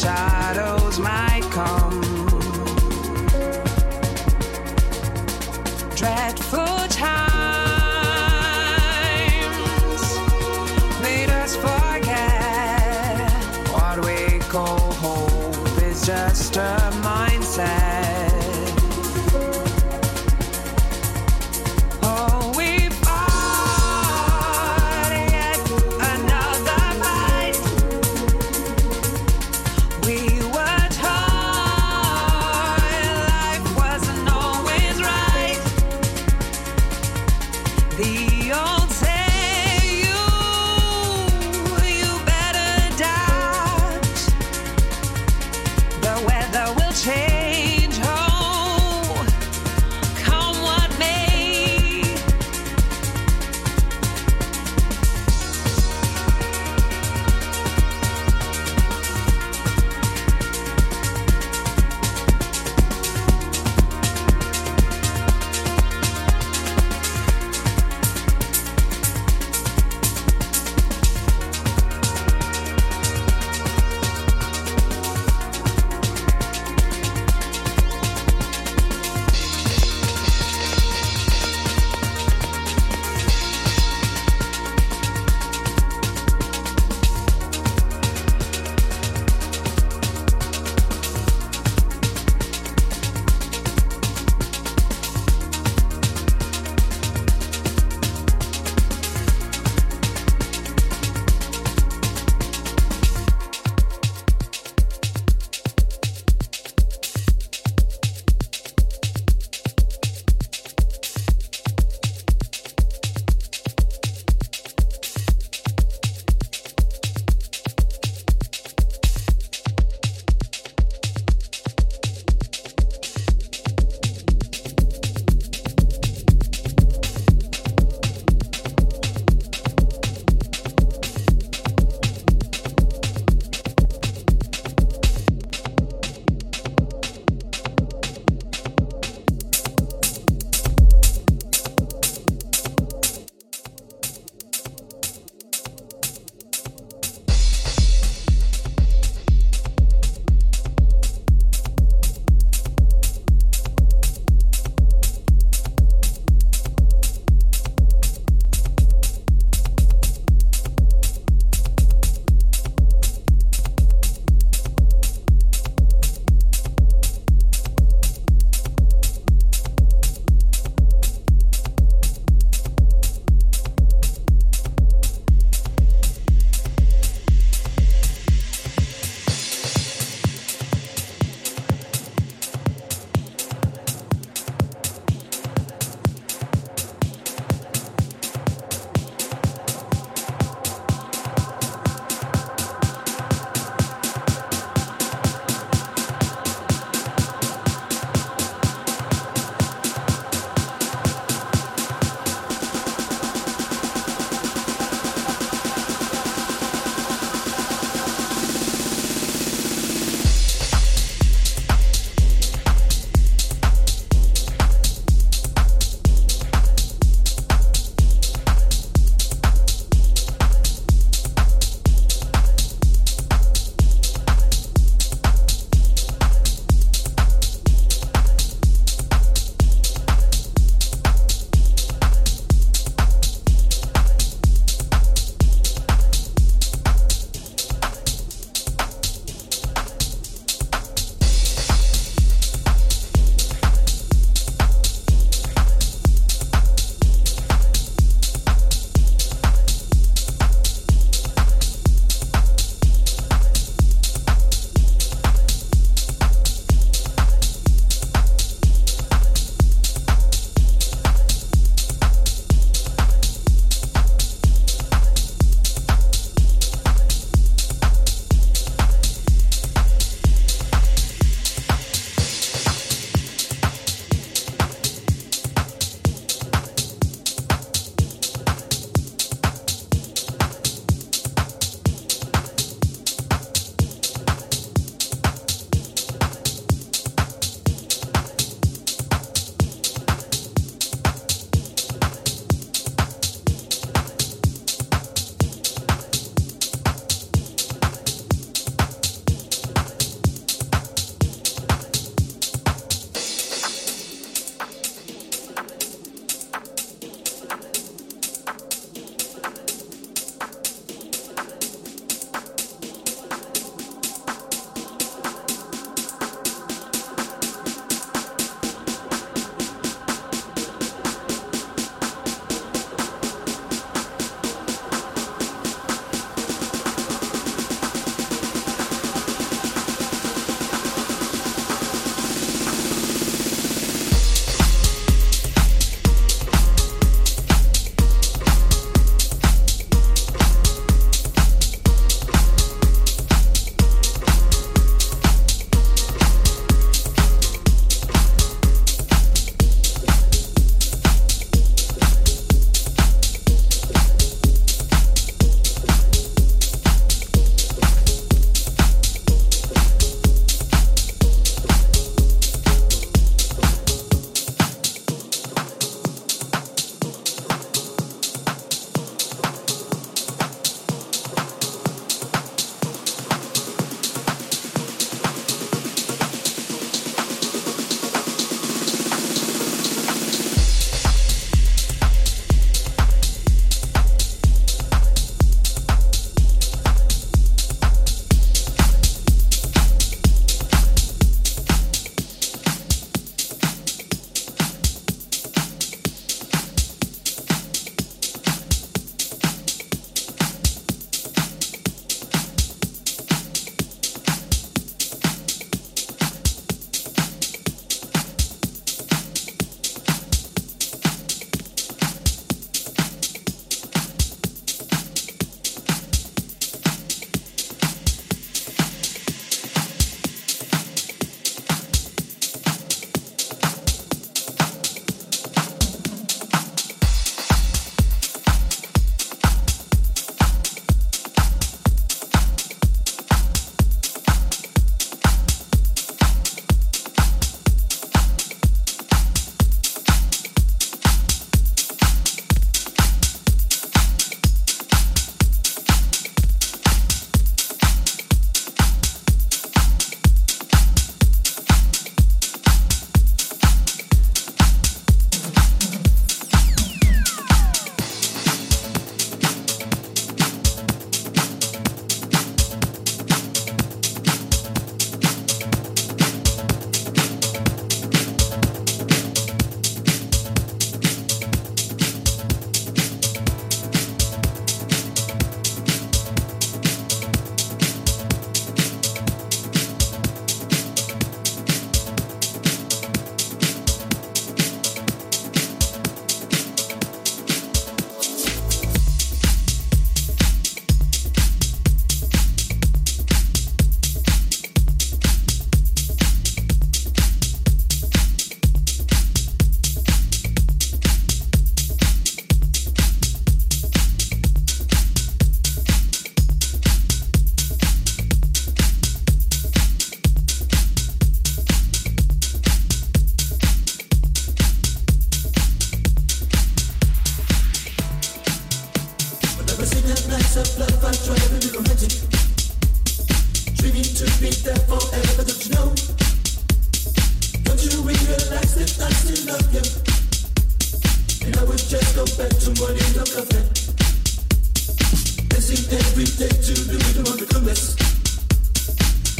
side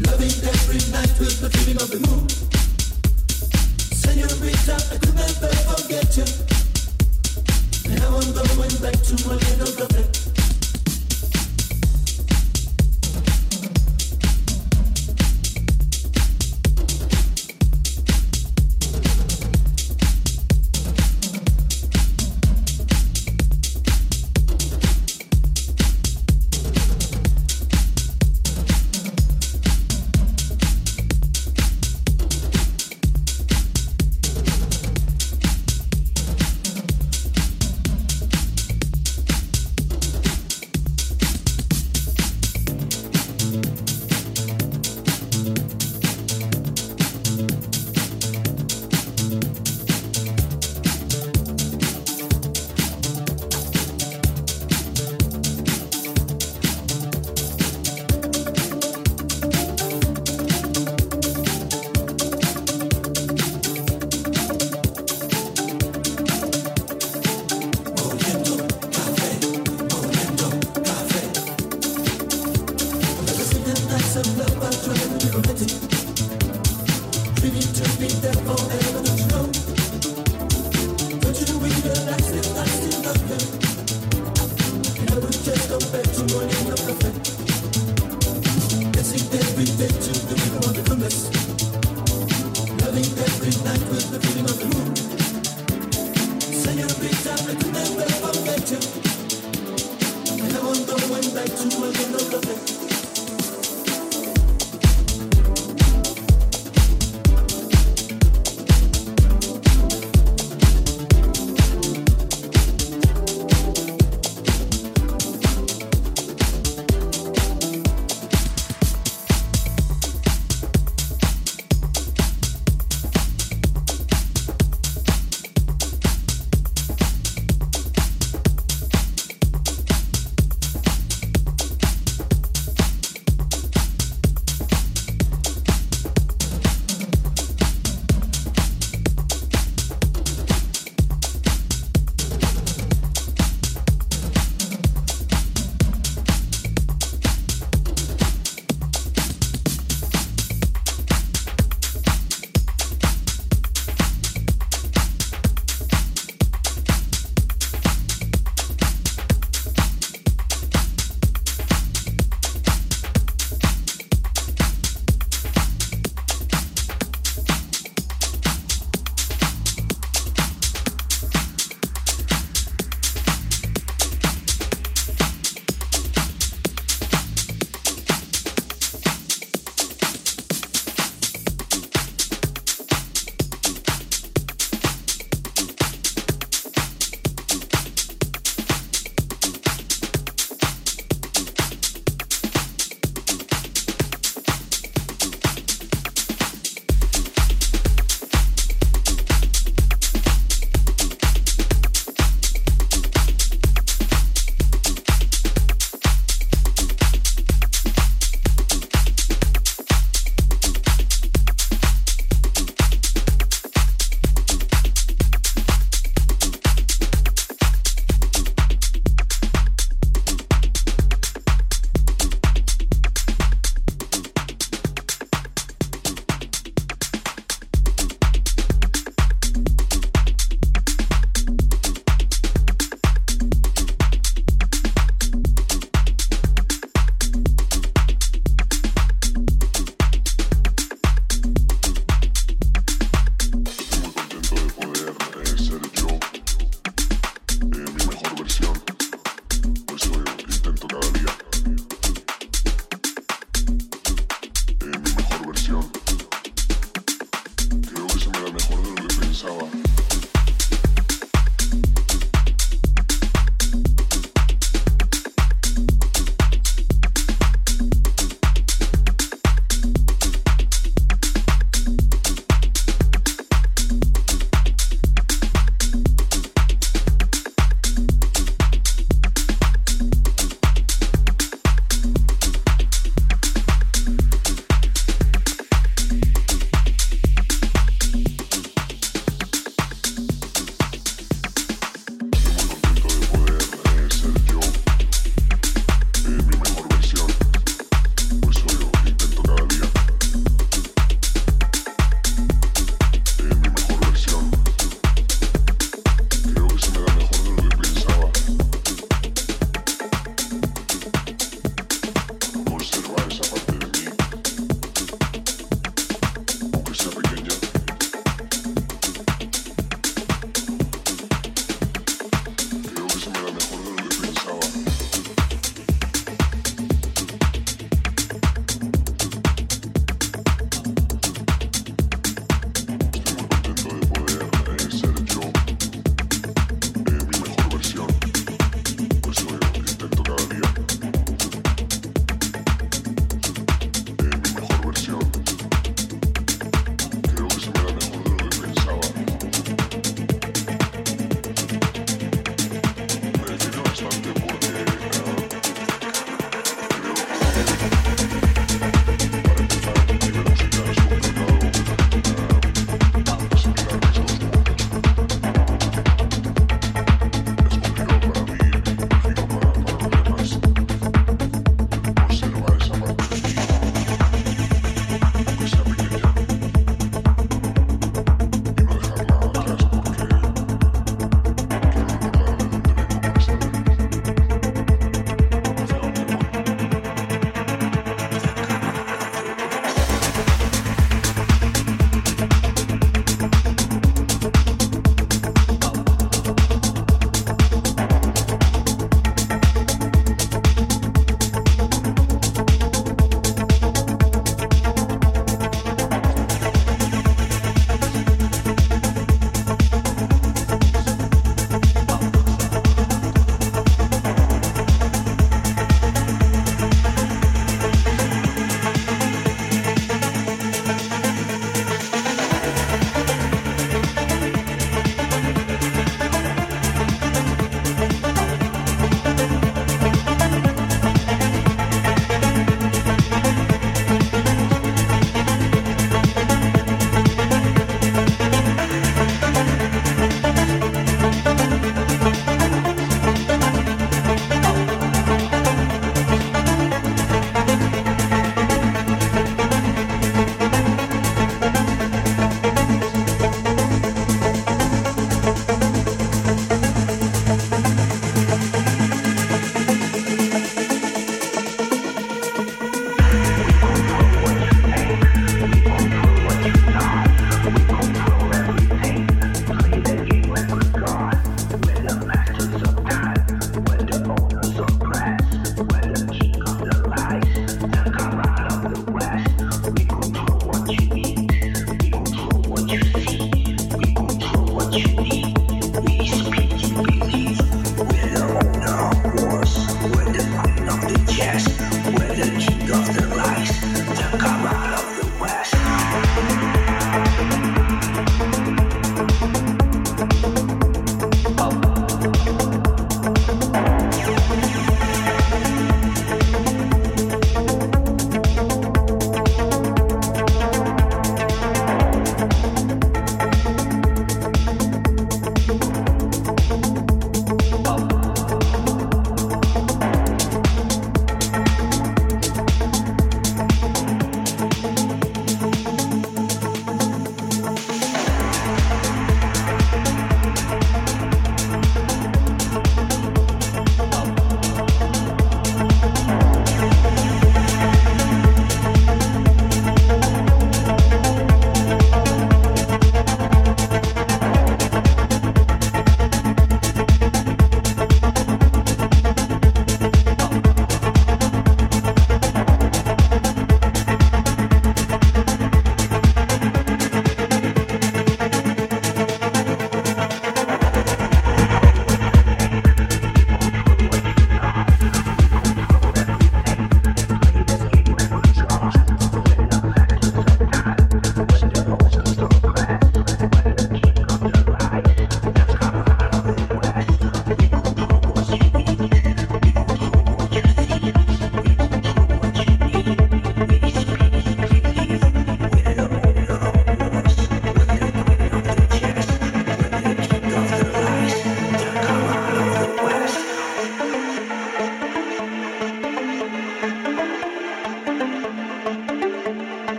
Loving every night with the feeling of the moon. Senorita, I never forget you. Now I'm going back to my little.